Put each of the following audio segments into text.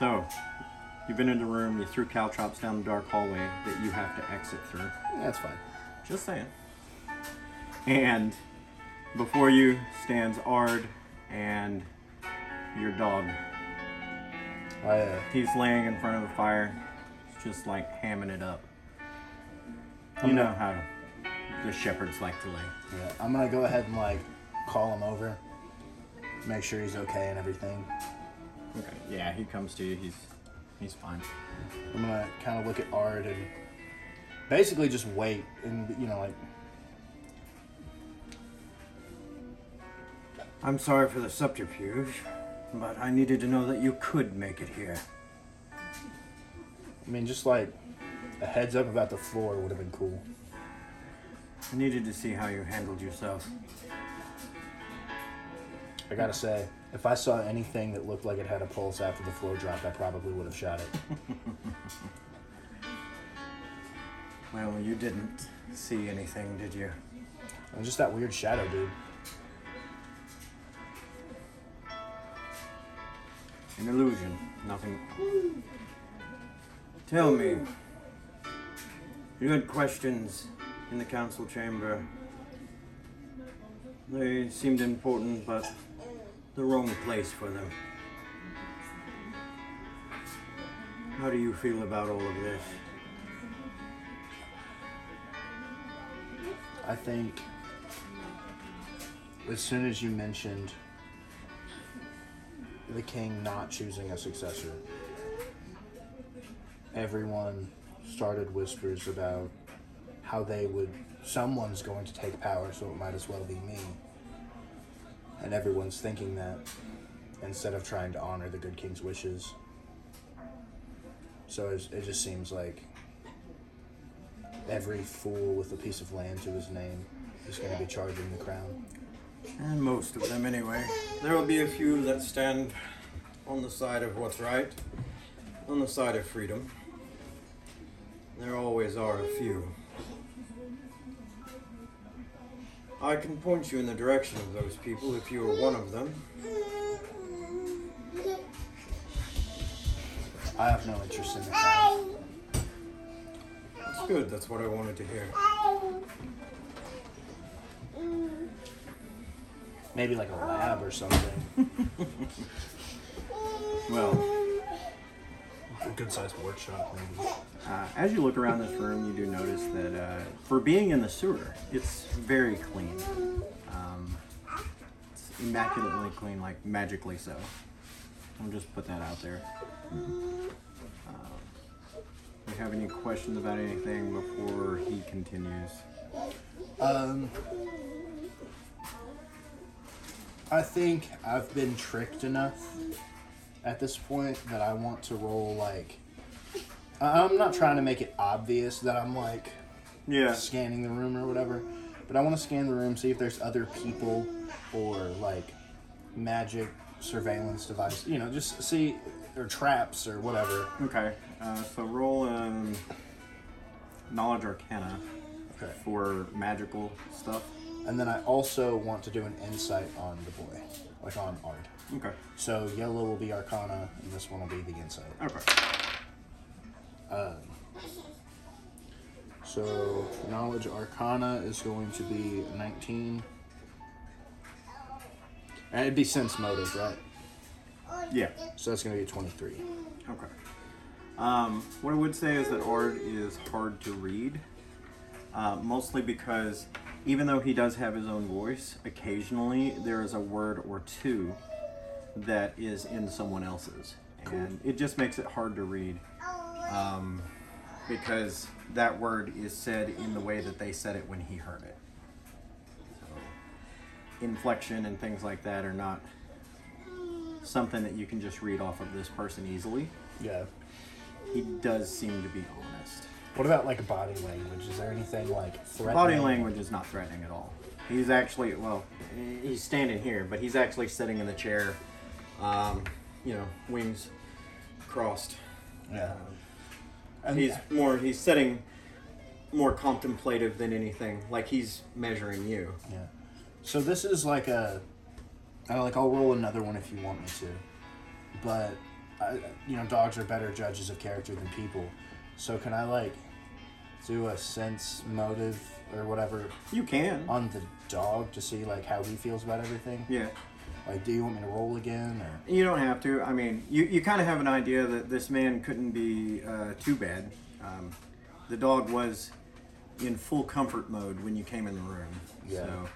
So, you've been in the room, you threw caltrops down the dark hallway that you have to exit through. That's fine. Just saying. And before you stands Ard and your dog. I, uh, He's laying in front of the fire, just like hamming it up. You I'm know how the shepherds like to lay. yeah, I'm gonna go ahead and like call him over, make sure he's okay and everything. Okay. Yeah, he comes to you. He's he's fine. I'm gonna kind of look at Ard and basically just wait and you know like I'm sorry for the subterfuge, but I needed to know that you could make it here. I mean just like a heads up about the floor would have been cool. I needed to see how you handled yourself. I gotta say, if I saw anything that looked like it had a pulse after the floor dropped, I probably would have shot it. Well, you didn't see anything, did you? And just that weird shadow, dude. An illusion, nothing. Tell me. You had questions in the council chamber. They seemed important, but the wrong place for them. How do you feel about all of this? I think as soon as you mentioned the king not choosing a successor, everyone started whispers about how they would someone's going to take power, so it might as well be me. And everyone's thinking that instead of trying to honor the good king's wishes. So it, just seems like every fool with a piece of land to his name is going to be charging the crown. And most of them, anyway. There will be a few that stand on the side of what's right, on the side of freedom. There always are a few. I can point you in the direction of those people if you are one of them. I have no interest in the crown. That's good, that's what I wanted to hear. Maybe like a lab or something. Well, A good sized workshop, maybe. Uh, as you look around this room, you do notice that uh, for being in the sewer, it's very clean. Um, it's immaculately clean, like magically so. I'll just put that out there. Uh, do you have any questions about anything before he continues? Um, I think I've been tricked enough at this point that I want to roll like. I'm not trying to make it obvious that I'm like Yeah. scanning the room or whatever, but I want to scan the room, see if there's other people or like magic surveillance device. You know, just see or traps or whatever. Okay. Uh, so roll um, knowledge arcana Okay. for magical stuff. And then I also want to do an insight on the boy, like on Ard. Okay. So yellow will be Arcana, and this one will be the insight. Okay. Um, so knowledge Arcana is going to be 19. And it'd be sense motive, right? Yeah. So that's going to be 23. Okay. Um, what I would say is that Ard is hard to read, uh, mostly because even though he does have his own voice, occasionally there is a word or two that is in someone else's, and it just makes it hard to read um, because that word is said in the way that they said it when he heard it. So, inflection and things like that are not something that you can just read off of this person easily Yeah. he does seem to be honest. What about like body language? Is there anything like threatening? Body language is not threatening at all. He's actually, well, he's standing here, but he's actually sitting in the chair, um, you know, wings crossed. Yeah. And He's more, he's sitting more contemplative than anything. Like he's measuring you. Yeah. So this is like a, I like I'll roll another one if you want me to, but I, you know, dogs are better judges of character than people. So can I like do a sense motive or whatever You can. on the dog to see like how he feels about everything? Yeah. Like, do you want me to roll again or? You don't have to. I mean, you, you kind of have an idea that this man couldn't be uh, too bad. Um, the dog was in full comfort mode when you came in the room. Yeah. So,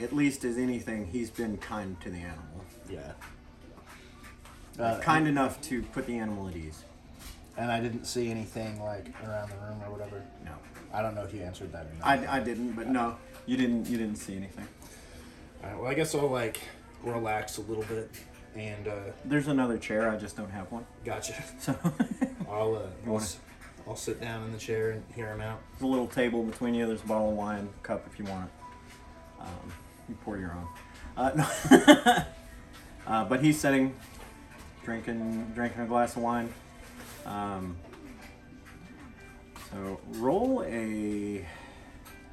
at least as anything, he's been kind to the animal. Yeah. Uh, kind enough to put the animal at ease. And I didn't see anything like around the room or whatever. No. I don't know if you answered that or not. I, I didn't, but no, you didn't. You didn't see anything. All right, well, I guess I'll like relax a little bit and uh, There's another chair. I just don't have one. gotcha. So I'll uh, I'll, wanna- s- I'll sit down in the chair and hear him out. there's a little table between you. There's a bottle of wine, cup if you want it. Um, you pour your own. Uh, no. uh, but he's sitting, drinking, drinking a glass of wine. Um, so roll a.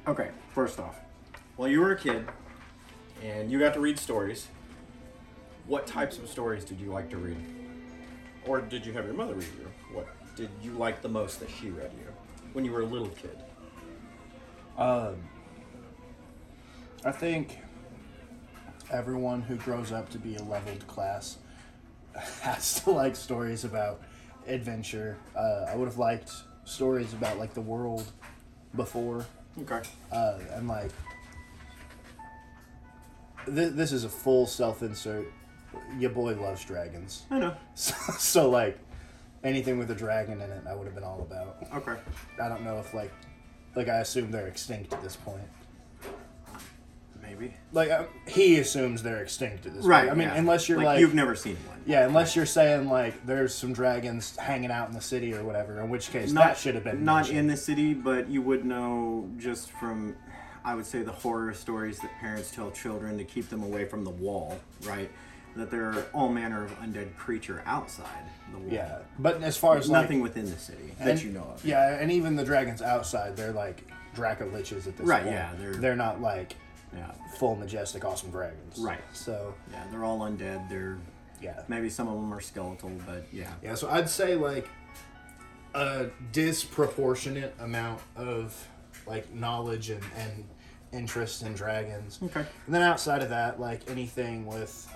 Okay, first off, while you were a kid, and you got to read stories. What types of stories did you like to read? Or did you have your mother read you? What did you like the most that she read you when you were a little kid? Um, I think everyone who grows up to be a leveled class has to like stories about adventure. Uh, I would have liked stories about like the world before, Okay. uh, and like th- this is a full self insert. Your boy loves dragons, I know. so, so like anything with a dragon in it, I would have been all about. Okay. I don't know if like like I assume they're extinct at this point. Maybe. Like um, he assumes they're extinct at this Right. point. I mean, yeah. unless you're like, you've never seen one. yeah, unless you're saying like there's some dragons hanging out in the city or whatever. In which case, Not that should have been not mentioned. in the city, but you would know just from, I would say, the horror stories that parents tell children to keep them away from the wall. Right. That there are all manner of undead creature outside the wall. Yeah, but as far as like, nothing within the city that and- you know of. Yeah, and even the dragons outside, they're like dracoliches at this Right, point. Right. Yeah, they're- they're not like Yeah. full majestic awesome dragons. Right. So Yeah. They're all undead. They're yeah, maybe some of them are skeletal, but yeah. Yeah, so I'd say like a disproportionate amount of like knowledge and, and interest in dragons. Okay. And then outside of that, like anything with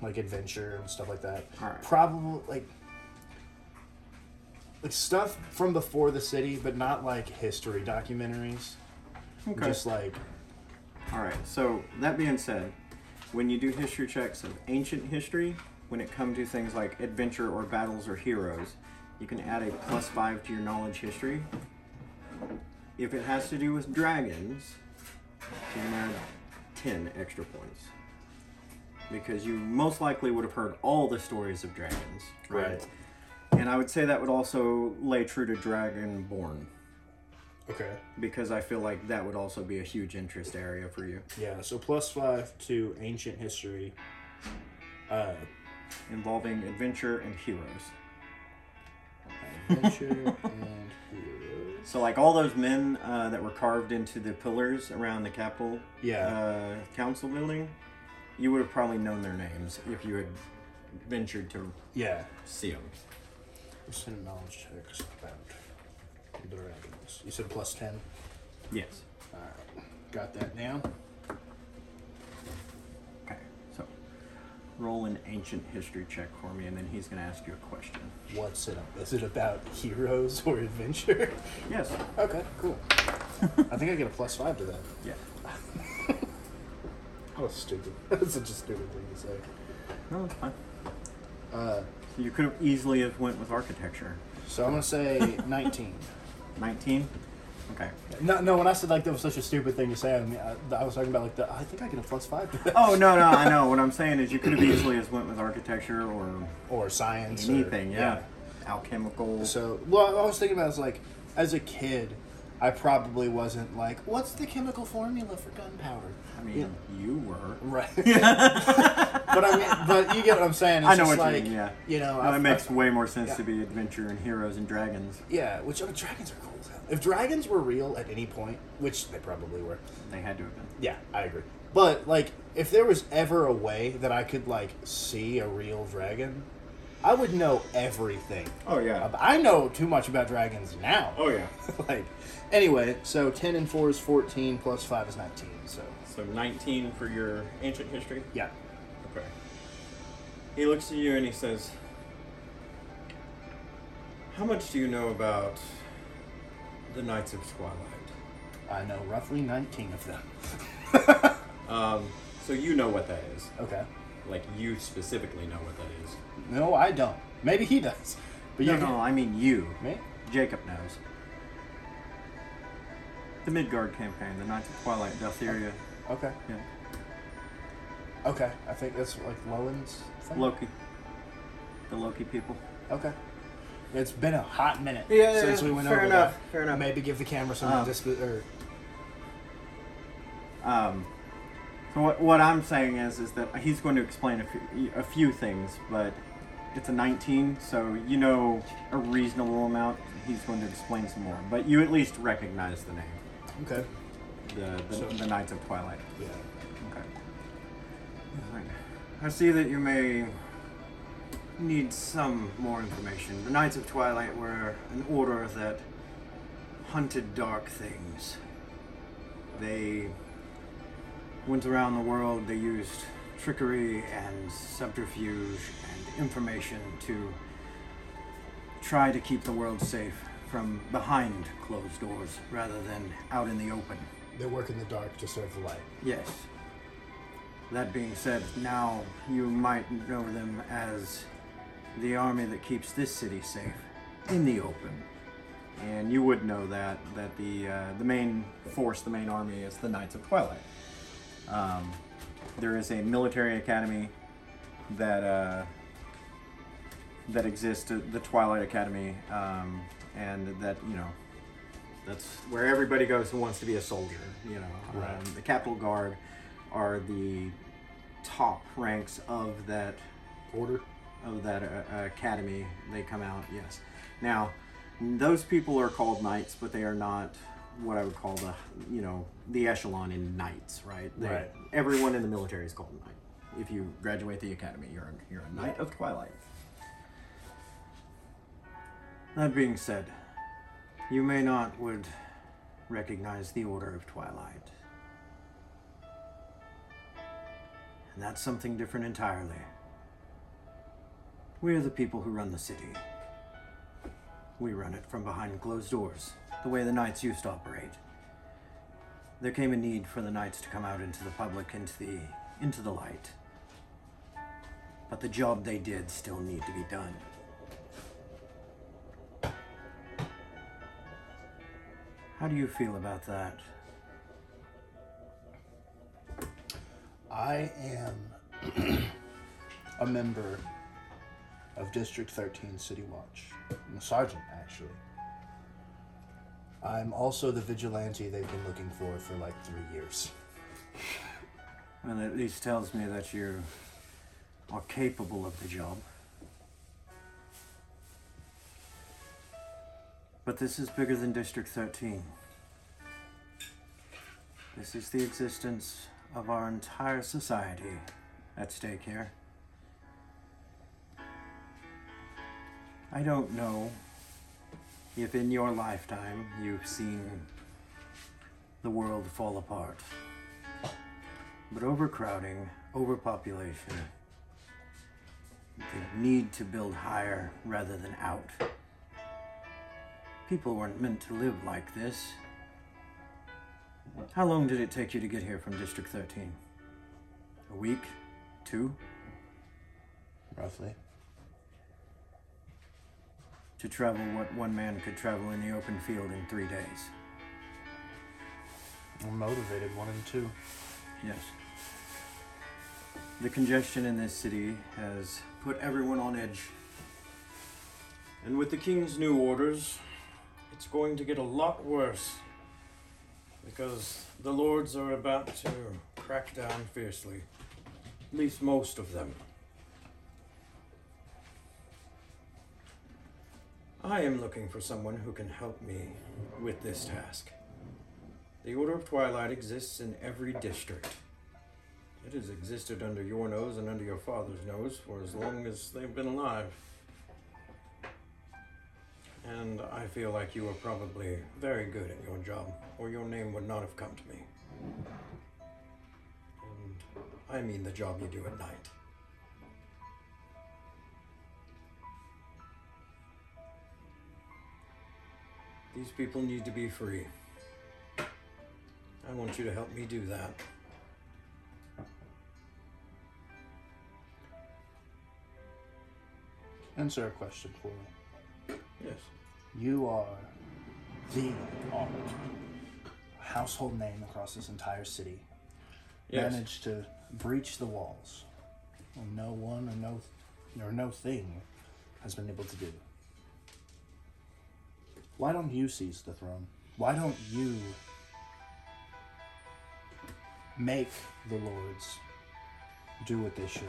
like adventure and stuff like that. Alright. Probably like like stuff from before the city, but not like history documentaries. Okay. Just like All right. So that being said, when you do history checks of ancient history, when it comes to things like adventure or battles or heroes, you can add a plus five to your knowledge history. If it has to do with dragons, you can add ten extra points. Because you most likely would have heard all the stories of dragons, right? Right. And I would say that would also lay true to Dragonborn, okay. because I feel like that would also be a huge interest area for you. Yeah, so plus five to ancient history. Uh involving adventure and heroes. adventure and heroes. So, like all those men uh, that were carved into the pillars around the Capitol Yeah. uh, Council building, you would have probably known their names if you had ventured to Yeah. see them. Percent knowledge checks about You said plus 10? Yes. Alright. Got that down. Okay. So, roll an ancient history check for me, and then he's going to ask you a question. What's it? Is it about heroes or adventure? Yes. okay, cool. I think I get a plus 5 to that. Yeah. That was stupid. That's such a stupid thing to say. No, that's fine. Uh, You could have easily have went with architecture. so I'm going to say 19. 19. Okay. No, no. When I said like that was such a stupid thing to say, I mean, I, I was talking about like the. I think I get a plus five. Oh no, no, I know. What I'm saying is, you could have easily have went with architecture or Or science. or- anything. yeah. Alchemical. So, well, I was thinking about is like, as a kid, I probably wasn't like, what's the chemical formula for gunpowder? I mean, you were. Right. but I mean, but you get what I'm saying. It's I know what you mean, yeah. You know, No, it makes way more sense yeah. to be adventure and heroes and dragons. yeah. Which I mean, dragons are cool. as hell. If dragons were real at any point, which they probably were, They had to have been. yeah, I agree. But like, if there was ever a way that I could like see a real dragon, I would know everything. Oh yeah. I know too much about dragons now. Oh yeah. like, anyway, so 10 and 4 is 14, plus 5 is 19, so. So 19 for your ancient history. Yeah. Okay. He looks at you and he says, "How much do you know about the Knights of Twilight?" I know roughly 19 of them. Um, so you know what that is. Okay. Like you specifically know what that is. No, I don't. Maybe he does. But No, you no, I mean you. Me? Jacob knows. The Midgard campaign, the Knights of Twilight, Daltheria. Okay. Yeah. Okay. I think that's like Lowen's thing. Loki. The Loki people. Okay. It's been a hot minute Yeah, since yeah, we went fair over enough, that. fair enough. Maybe give the camera some Um, disp- or Um, so what, what I'm saying is is that he's going to explain a few, a few things, but it's a 19, so you know a reasonable amount. He's going to explain some more, but you at least recognize the name, okay. the the, So- the Knights of Twilight. Yeah. Okay. He's like, I see that you may need some more information. The Knights of Twilight were an order that hunted dark things. They went around the world, they used trickery and subterfuge and information to try to keep the world safe from behind closed doors rather than out in the open. They work in the dark to serve the light. Yes. That being said, now you might know them as the army that keeps this city safe in the open. And you would know that that the uh, the main force, the main army, is the Knights of Twilight. Um, there is a military academy that uh, that exists, uh, the Twilight Academy, um, and that you know that's where everybody goes who wants to be a soldier. You know, Right. um, the Capital Guard are the top ranks of that Order. of that uh, academy. They come out. Yes. Now, those people are called knights, but they are not what I would call the you know the echelon in knights. Right. They, Right. Everyone in the military is called a knight. If you graduate the academy, you're a, you're a knight of Twilight. That being said, you may not would recognize the Order of Twilight. And that's something different entirely. We're the people who run the city. We run it from behind closed doors, the way the knights used to operate. There came a need for the knights to come out into the public, into the into the light. But the job they did still need to be done. How do you feel about that? I am a member of District 13 City Watch. I'm a sergeant, actually. I'm also the vigilante they've been looking for for like three years. Well, at least tells me that you are capable of the job. But this is bigger than District 13. This is the existence of our entire society at stake here. I don't know if in your lifetime you've seen the world fall apart. But overcrowding, overpopulation, the need to build higher rather than out. People weren't meant to live like this. How long did it take you to get here from District 13? A week? Two? Roughly. To travel what one man could travel in the open field in three days. I'm motivated, one and two. Yes. The congestion in this city has put everyone on edge. And with the king's new orders, it's going to get a lot worse. Because the lords are about to crack down fiercely. At least most of them. I am looking for someone who can help me with this task. The Order of Twilight exists in every district. It has existed under your nose and under your father's nose for as long as they've been alive. And I feel like you are probably very good at your job, or your name would not have come to me. And I mean the job you do at night. These people need to be free. I want you to help me do that. Answer a question for me. Yes. You are the Ard, household name across this entire city. Yes. Managed to breach the walls. And no one or no or no thing has been able to do. Why don't you seize the throne? Why don't you make the lords do what they should?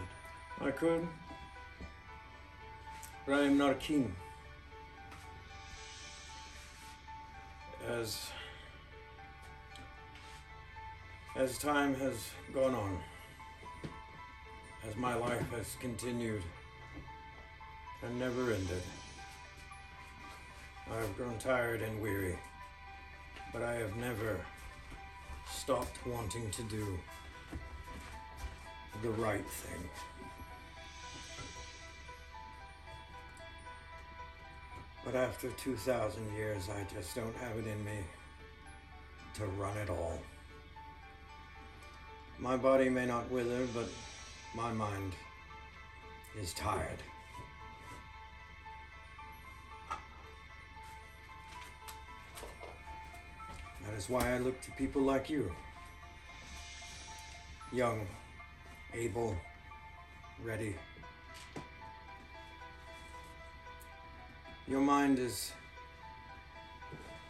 I could. But I am not a king. As as time has gone on, as my life has continued and never ended, I have grown tired and weary, but I have never stopped wanting to do the right thing. But after 2,000 years, I just don't have it in me to run it all. My body may not wither, but my mind is tired. Is why I look to people like you. Young, able, ready. Your mind is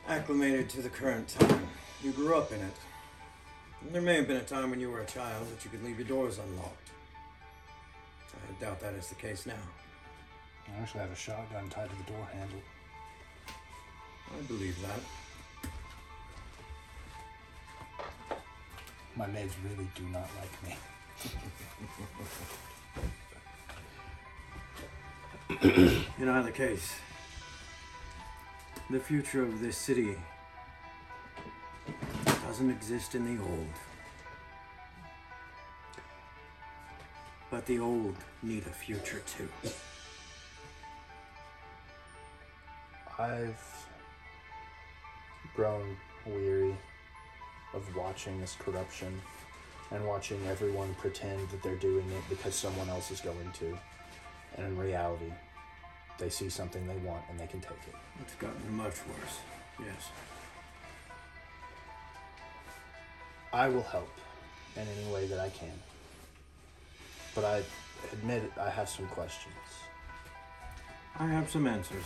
acclimated to the current time. You grew up in it. And there may have been a time when you were a child that you could leave your doors unlocked. I doubt that is the case now. I actually have a shotgun tied to the door handle. I believe that. My maids really do not like me. In either case, the future of this city doesn't exist in the old. But the old need a future too. I've grown weary of watching this corruption and watching everyone pretend that they're doing it because someone else is going to. And in reality, they see something they want and they can take it. It's gotten much worse. Yes. I will help in any way that I can. But I admit I have some questions. I have some answers.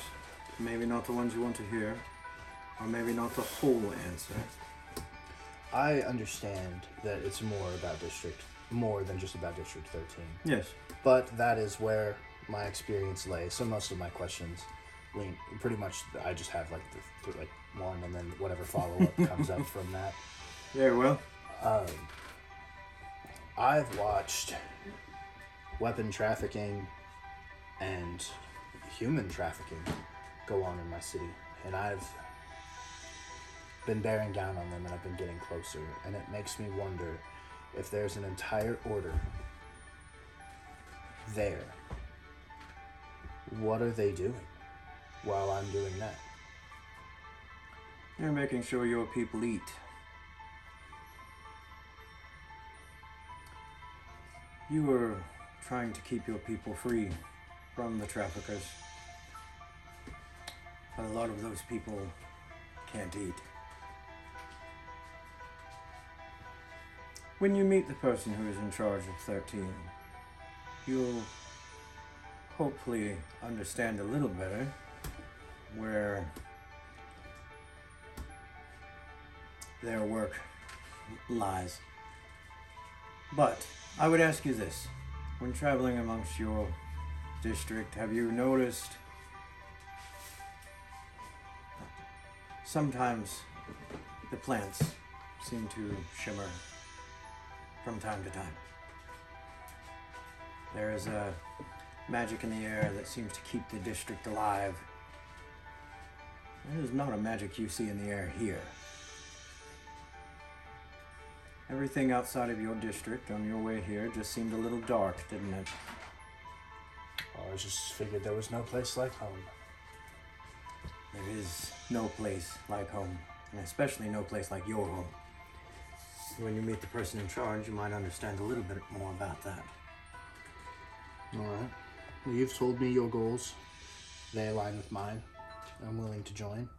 Maybe not the ones you want to hear, or maybe not the whole answer. I understand that it's more about District, more than just about District 13. Yes. But that is where my experience lay. So most of my questions lean pretty much. I just have like the, like one, and then whatever follow up comes up from that. Very well. Um, I've watched weapon trafficking and human trafficking go on in my city, and I've been bearing down on them, and I've been getting closer, and it makes me wonder if there's an entire order there. What are they doing while I'm doing that? You're making sure your people eat. You are trying to keep your people free from the traffickers. But a lot of those people can't eat. When you meet the person who is in charge of 13, you'll hopefully understand a little better where their work lies. But I would ask you this when traveling amongst your district, have you noticed sometimes the plants seem to shimmer from time to time? There is a magic in the air that seems to keep the district alive That is not a magic you see in the air here. Everything outside of your district on your way here just seemed a little dark, didn't it? Oh, I just figured there was no place like home. There is no place like home, and especially no place like your home. When you meet the person in charge, you might understand a little bit more about that. All right. Well, you've told me your goals. They align with mine. I'm willing to join.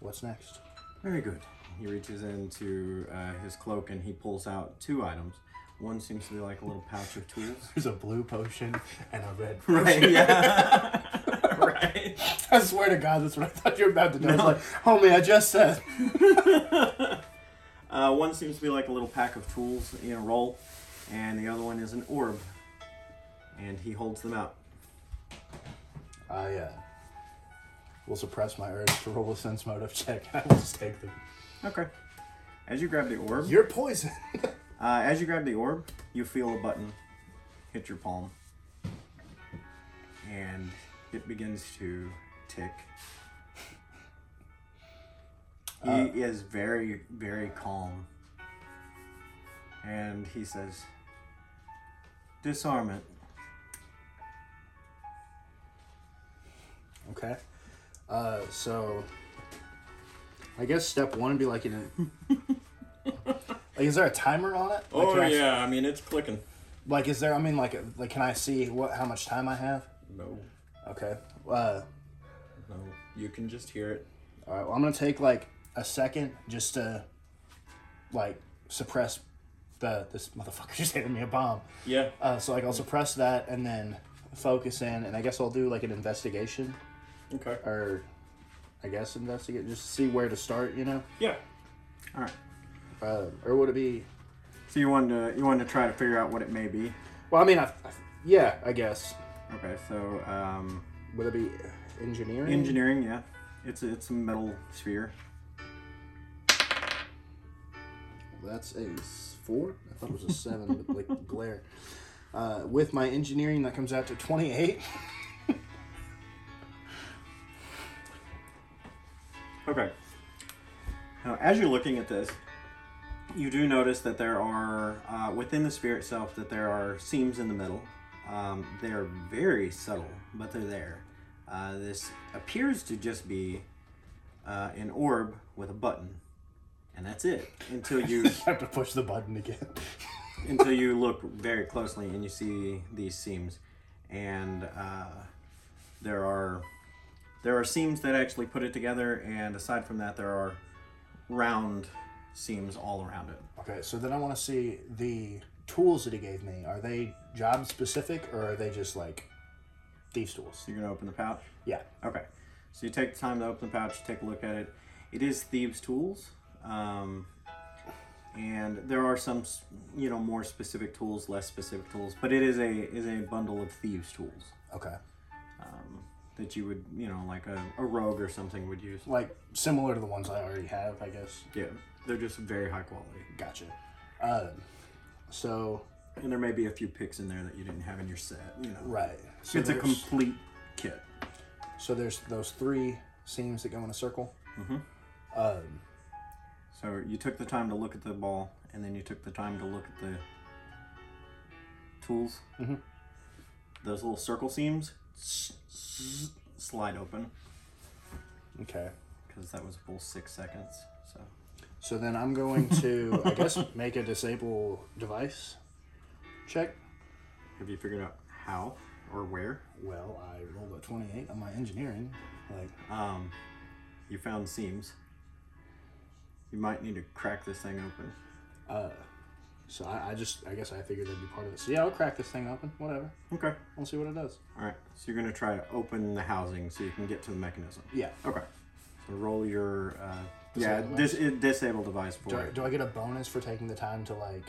What's next? Very good. He reaches into uh, his cloak and he pulls out two items. One seems to be like a little pouch of tools. There's a blue potion and a red. Right, yeah. right. I swear to God, that's what I thought you were about to do. I was like, homie, I just said. Uh, one seems to be like a little pack of tools in a roll, and the other one is an orb. And he holds them out. I uh, will suppress my urge to roll a sense motive check. I will just take them. Okay. As you grab the orb, You're poison. uh, as you grab the orb, you feel a button hit your palm, and it begins to tick. He Uh. is very, very calm, and he says, "Disarm it." okay. Uh, so I guess step one would be like in a. like, is there a timer on it? Like, can I- Oh, I mean it's clicking. Like, is there? I mean, like, like, can I see what how much time I have? No, Okay. Uh, no, you can just hear it. all right. Well, I'm gonna take like a second just to like suppress the this motherfucker just handed me a bomb. Yeah. Uh, so like I'll suppress that and then focus in, and I guess I'll do like an investigation Okay. or I guess investigate just see where to start. You know, Yeah. All right. uh, or would it be? So you wanted to you wanted to try to figure out what it may be. Well, I mean, I, I yeah, I guess. Okay. So um, Would it be engineering? engineering, yeah, it's a, it's a metal sphere. That's a four. I thought it was a seven, but like glare. Uh, with my engineering, that comes out to twenty-eight. Okay. Now, as you're looking at this, you do notice that there are uh, within the sphere itself that there are seams in the middle. Um, they are very subtle, but they're there. Uh, this appears to just be uh, an orb with a button, and that's it. Until you have to push the button again. until you look very closely and you see these seams, and uh, there are there are seams that actually put it together, and aside from that, there are round seams all around it. Okay, so then I want to see the tools that he gave me. Are they job specific or are they just like thieves' tools? You're gonna open the pouch. Yeah. Okay. So you take the time to open the pouch, take a look at it. It is thieves' tools, um, and there are some, you know, more specific tools, less specific tools, but it is a is a bundle of thieves' tools Okay. um, that you would, you know, like a, a rogue or something would use. Like similar to the ones I already have, I guess. Yeah, they're just very high quality, Gotcha. Um, so and there may be a few picks in there that you didn't have in your set. You know, right. So it's a complete kit. so there's those three seams that go in a circle. Mhm. Um, So you took the time to look at the ball, and then you took the time to look at the tools. Mhm. Those little circle seams slide open okay. because that was a full six seconds. So So then I'm going to, I guess, make a disable device check. have you figured out how or where? Well, I rolled a 28 on my engineering. Like, Um, you found seams. You might need to crack this thing open. uh, so I, I just, I guess I figured that'd be part of it. So yeah, I'll crack this thing open. Whatever. Okay. We'll see what it does. All right. So you're gonna try to open the housing so you can get to the mechanism. Yeah. Okay. So roll your uh, yeah Disable dis- it, disable device for Do I, it. do I get a bonus for taking the time to like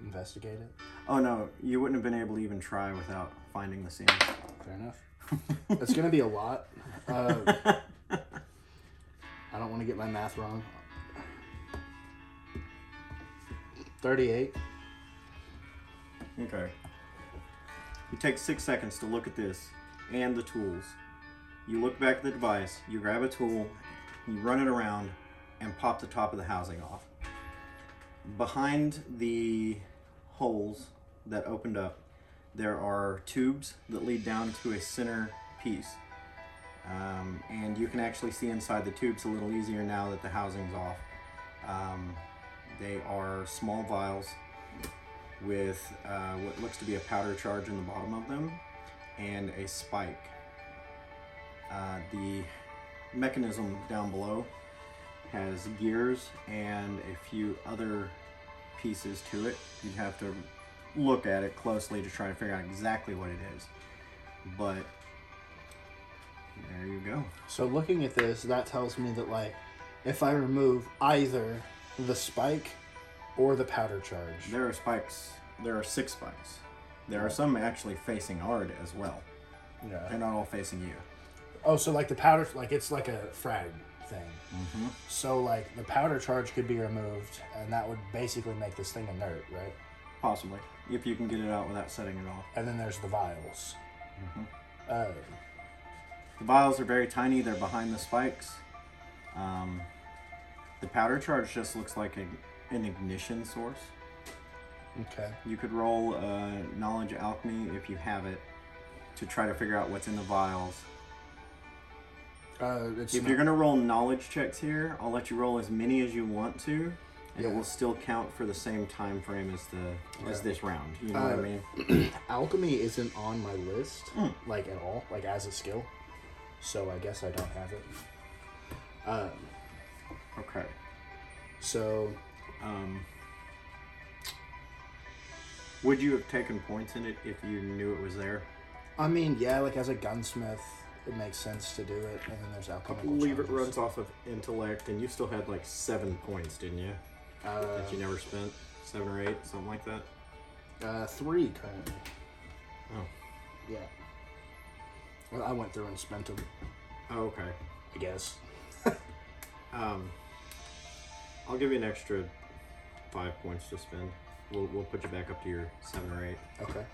investigate it? Oh no, you wouldn't have been able to even try without finding the seams. Fair enough. It's gonna be a lot. Uh, I don't want to get my math wrong. Thirty-eight. Okay. You take six seconds to look at this and the tools, You look back at the device, you grab a tool, you run it around, and pop the top of the housing off. Behind the holes that opened up, there are tubes that lead down to a center piece. Um, and you can actually see inside the tubes a little easier now that the housing's off. Um, they are small vials with uh, what looks to be a powder charge in the bottom of them and a spike. Uh, the mechanism down below has gears and a few other pieces to it. You'd have to look at it closely to try to figure out exactly what it is. But go. So looking at this, that tells me that like, if I remove either the spike or the powder charge, There are spikes. There are six spikes. There are some actually facing Ard as well. Yeah. They're not all facing you. Oh, so like the powder, like it's like a frag thing. Mm-hmm. So like the powder charge could be removed, and that would basically make this thing inert, right? Possibly, if you can get it out without setting it off. And then there's the vials. Mhm. Uh, The vials are very tiny. They're behind the spikes. Um, the powder charge just looks like a, an ignition source. okay. You could roll uh, knowledge alchemy if you have it to try to figure out what's in the vials. Uh, If not- you're gonna roll knowledge checks here, I'll let you roll as many as you want to, and it will still count for the same time frame as the as this round. You know what I Uh, mean? alchemy isn't on my list, Hmm. like at all, like as a skill. So I guess I don't have it. Um, Okay. so Um, would you have taken points in it if you knew it was there? I mean, yeah, like as a gunsmith, it makes sense to do it. And then there's I alchemical. believe it charges. runs off of intellect, and you still had like seven points, didn't you? Uh, that you never spent seven or eight, something like that. uh, three currently. Oh. Yeah. Well, I went through and spent them. Oh, okay. I guess. Um, I'll give you an extra five points to spend. We'll, we'll put you back up to your seven or eight. Okay.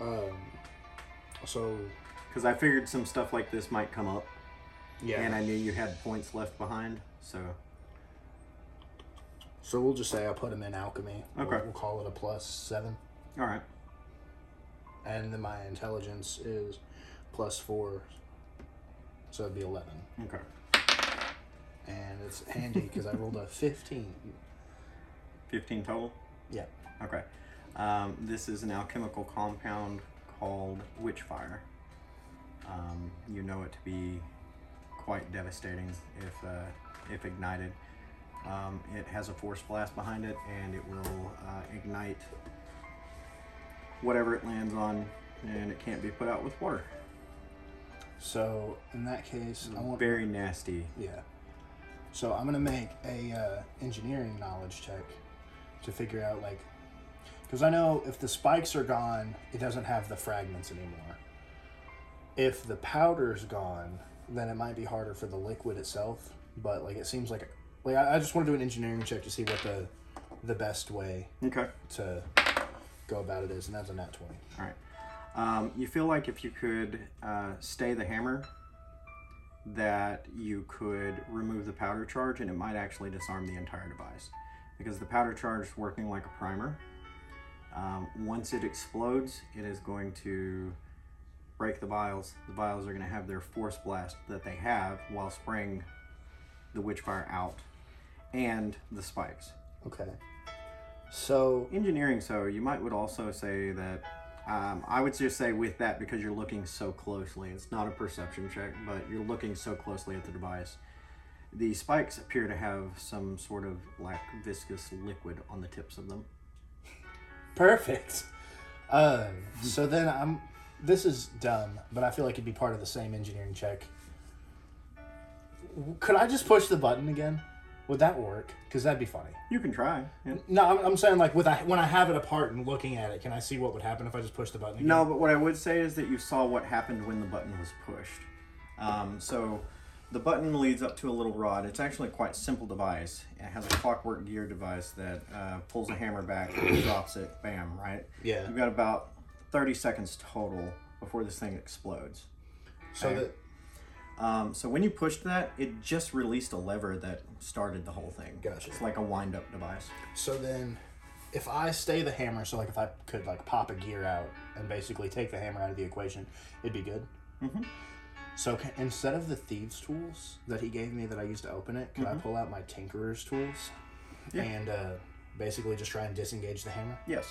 Um. So Because I figured some stuff like this might come up, yeah. and I knew you had points left behind. So so we'll just say I put them in alchemy. We'll- Okay. We'll, call it a plus seven, all right. and then my intelligence is plus four, so it'd be eleven. Okay. And it's handy because I rolled a fifteen. Fifteen total. Yeah. Okay. Um, this is an alchemical compound called witchfire. Um, you know it to be quite devastating if uh, if ignited. Um, it has a force blast behind it, and it will uh, ignite whatever it lands on, and it can't be put out with water. So in that case, I want Very nasty. Yeah. So I'm gonna make a uh, engineering knowledge check to figure out like, because I know if the spikes are gone, it doesn't have the fragments anymore. If the powder's gone, then it might be harder for the liquid itself. But like, it seems like like I, I just want to do an engineering check to see what the the best way Okay. to go about it is, and that's a nat twenty. All right. Um, you feel like if you could uh, stay the hammer, that you could remove the powder charge and it might actually disarm the entire device. Because the powder charge is working like a primer. Um, once it explodes, it is going to break the vials. The vials are going to have their force blast that they have while spraying the witchfire out and the spikes. Okay. So engineering so you might would also say that um, i would just say with that because you're looking so closely it's not a perception check but you're looking so closely at the device the spikes appear to have some sort of like viscous liquid on the tips of them Perfect. Uh, so then I'm. This is dumb, but I feel like it'd be part of the same engineering check. Could I just push the button again? Would that work? Because that'd be funny. you can try yeah. No, I'm, I'm saying like with I, when I have it apart and looking at it, can I see what would happen if I just push the button again? no but what i would say is that you saw what happened when the button was pushed um, so the button leads up to a little rod it's actually a quite simple device it has a clockwork gear device that uh, pulls a hammer back drops it bam right Yeah. You've got about 30 seconds total before this thing explodes. So Okay. that Um, so when you pushed that, it just released a lever that started the whole thing. Gotcha. It's like a wind-up device. So then, if I stay the hammer, so like if I could like pop a gear out and basically take the hammer out of the equation, it'd be good. Mm-hmm. So ca instead of the thieves' tools that he gave me that I used to open it, could I pull out my tinkerer's tools Yeah. and uh, basically just try and disengage the hammer? Yes.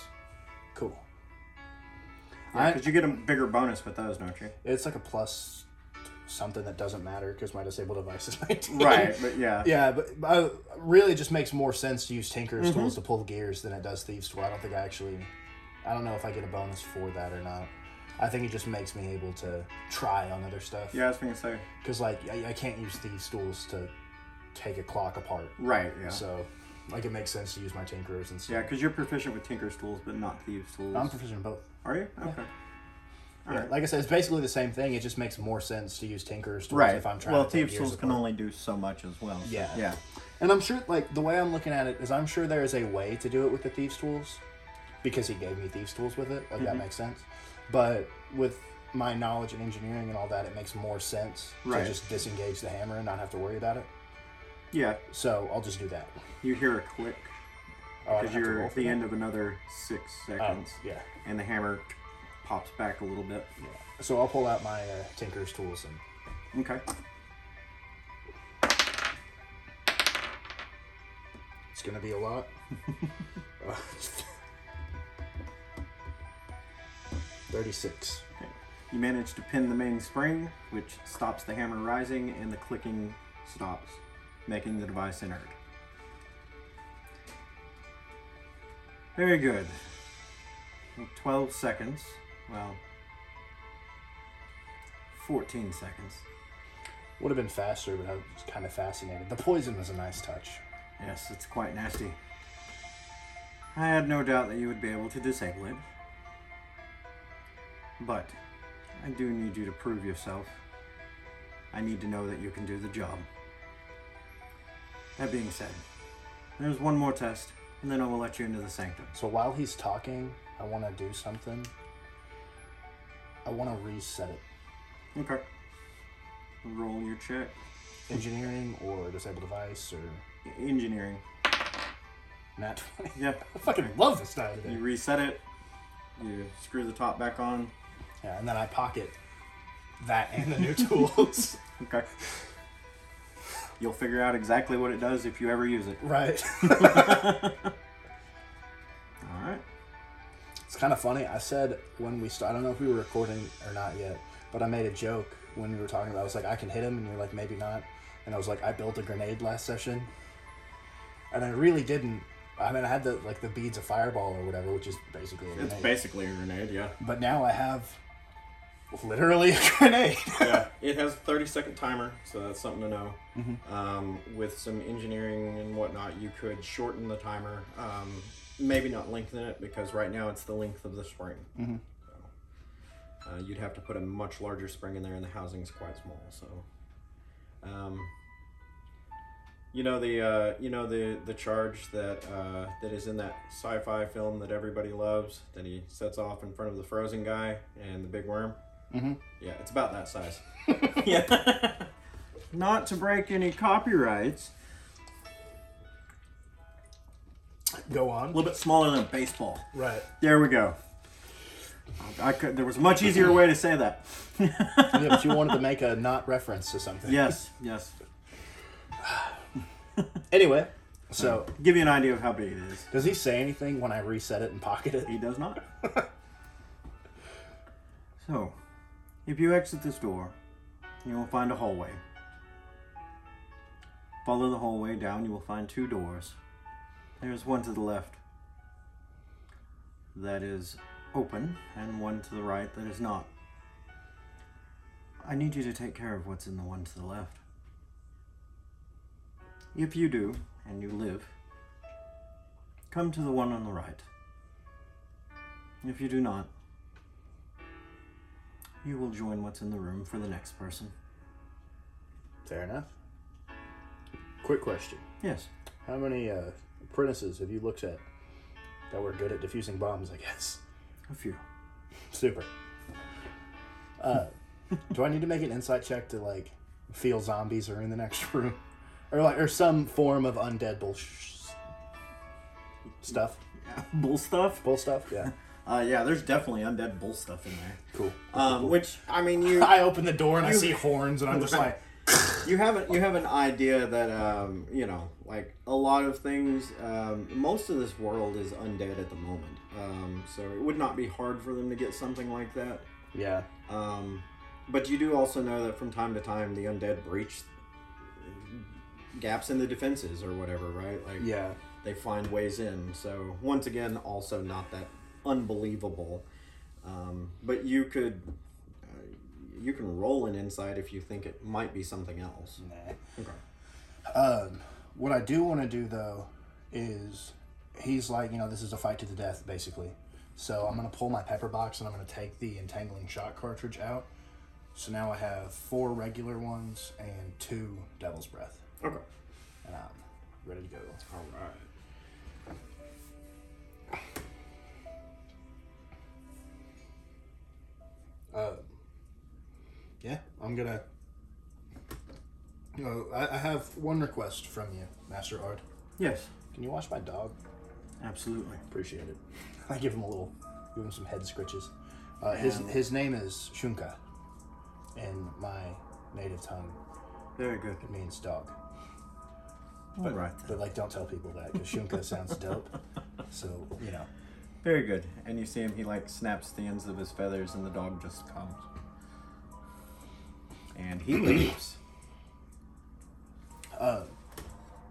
Cool. I- Because you get a bigger bonus with those, don't you? It's like a plus something that doesn't matter because my disabled device is 19. Right, but yeah. Yeah, but, but uh, really, it just makes more sense to use Tinker's Mm-hmm. tools to pull gears than it does Thieves' tool. I don't think I actually, I don't know if I get a bonus for that or not. I think it just makes me able to try on other stuff. Yeah, I was going to say. Because like I, I can't use Thieves' tools to take a clock apart. Right, yeah. So, like it makes sense to use my Tinkerers and stuff. Yeah, because you're proficient with Tinker's tools, but not Thieves' tools. I'm proficient in both. Are you? Okay. Yeah, Alright. Like I said, it's basically the same thing. It just makes more sense to use Tinker's tools Right. if I'm trying well, to Thieves' tools can only do so much as well. so- Yeah. Yeah. And I'm sure, like, the way I'm looking at it is I'm sure there is a way to do it with the Thieves' Tools because he gave me Thieves' Tools with it. Like, that Mhm. makes sense. But with my knowledge in engineering and all that, it makes more sense Right. to just disengage the hammer and not have to worry about it. Yeah. So I'll just do that. You hear a click Oh, because to you're at the that? end of another six seconds, yeah. and the hammer pops back a little bit. yeah. So I'll pull out my uh, Tinker's Tools and Okay. it's going to be a lot. Uh, 36. You manage to pin the main spring, which stops the hammer rising, and the clicking stops, making the device inert. Very good. 12 seconds. Well, 14 seconds. Would have been faster, but I was kind of fascinated. The poison was a nice touch. Yes, it's quite nasty. I had no doubt that you would be able to disable it. But I do need you to prove yourself. I need to know that you can do the job. That being said, there's one more test, and then I will let you into the sanctum. So while he's talking, I want to do something. I want to reset it. Okay. Roll your check. Engineering or disable device or Engineering. nat 20. Yeah. I fucking love this die today. You reset it. You screw the top back on. Yeah, and then I pocket that and the new tools. Okay. You'll figure out exactly what it does if you ever use it. right. All right. It's kind of funny. I said when we started, I don't know if we were recording or not yet, but I made a joke when we were talking about. I was like, I can hit him, and you're like, maybe not. And I was like, I built a grenade last session, and I really didn't. I mean, I had the like the beads of fireball or whatever, which is basically a grenade. It's basically a grenade, yeah. but now I have literally a grenade. yeah, it has a 30 second timer, so that's something to know. Um, with some engineering and whatnot, you could shorten the timer. Um, maybe not lengthen it because right now it's the length of the spring. Mhm. So, uh, you'd have to put a much larger spring in there, and the housing's quite small. So, um, you know the uh, you know the the charge that uh, that is in that sci-fi film that everybody loves that he sets off in front of the frozen guy and the big worm. Mhm. Yeah, it's about that size. yeah. Not to break any copyrights. Go on. A little bit smaller than a baseball. Right. There we go. I could. There was a much easier way to say that. Yeah, but you wanted to make a not reference to something. Yes. Yes. Anyway, so Give you an idea of how big it is. does he say anything when I reset it and pocket it? He does not. so, if you exit this door, you will find a hallway. Follow the hallway down, you will find two doors. There's one to the left that is open, and one to the right that is not. I need you to take care of what's in the one to the left. If you do, and you live, come to the one on the right. If you do not, you will join what's in the room for the next person. Fair enough. Quick question: Yes. How many uh, apprentices have you looked at that were good at defusing bombs? I guess. A few. Super. Uh, do I need to make an insight check to like feel zombies are in the next room, or like or some form of undead bull stuff. Yeah. Bull stuff. Bull stuff. Yeah. Uh, yeah, there's definitely undead bull stuff in there. Cool. Um, which I mean, you I open the door and I see horns, and I'm just like, you have a, you have an idea that um, you know, like a lot of things. Um, most of this world is undead at the moment, um, so it would not be hard for them to get something like that. yeah, Um, but you do also know that from time to time the undead breach gaps in the defenses or whatever, right? Like yeah. they find ways in. So once again, also not that unbelievable. Um, but you could you can roll an insight if you think it might be something else. Nah. Okay. Um, what I do want to do though is he's like, you know, this is a fight to the death, basically. So I'm gonna pull my pepper box and I'm gonna take the entangling shot cartridge out. So now I have four regular ones and two devil's breath, Okay. and I'm ready to go. All right. Uh, yeah, I'm gonna. You know, I, I have one request from you, Master Ard. Yes. Can you wash my dog? Absolutely. Appreciate it. I give him a little, give him some head scritches. Uh, his And- his name is Shunka. In my native tongue, Very good. it means dog. All right. But like, don't tell people that because Shunka sounds dope. So you know, Very good. And you see him, he like snaps the ends of his feathers, and the dog just comes. And he leaves uh,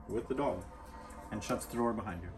with the dog and shuts the door behind you.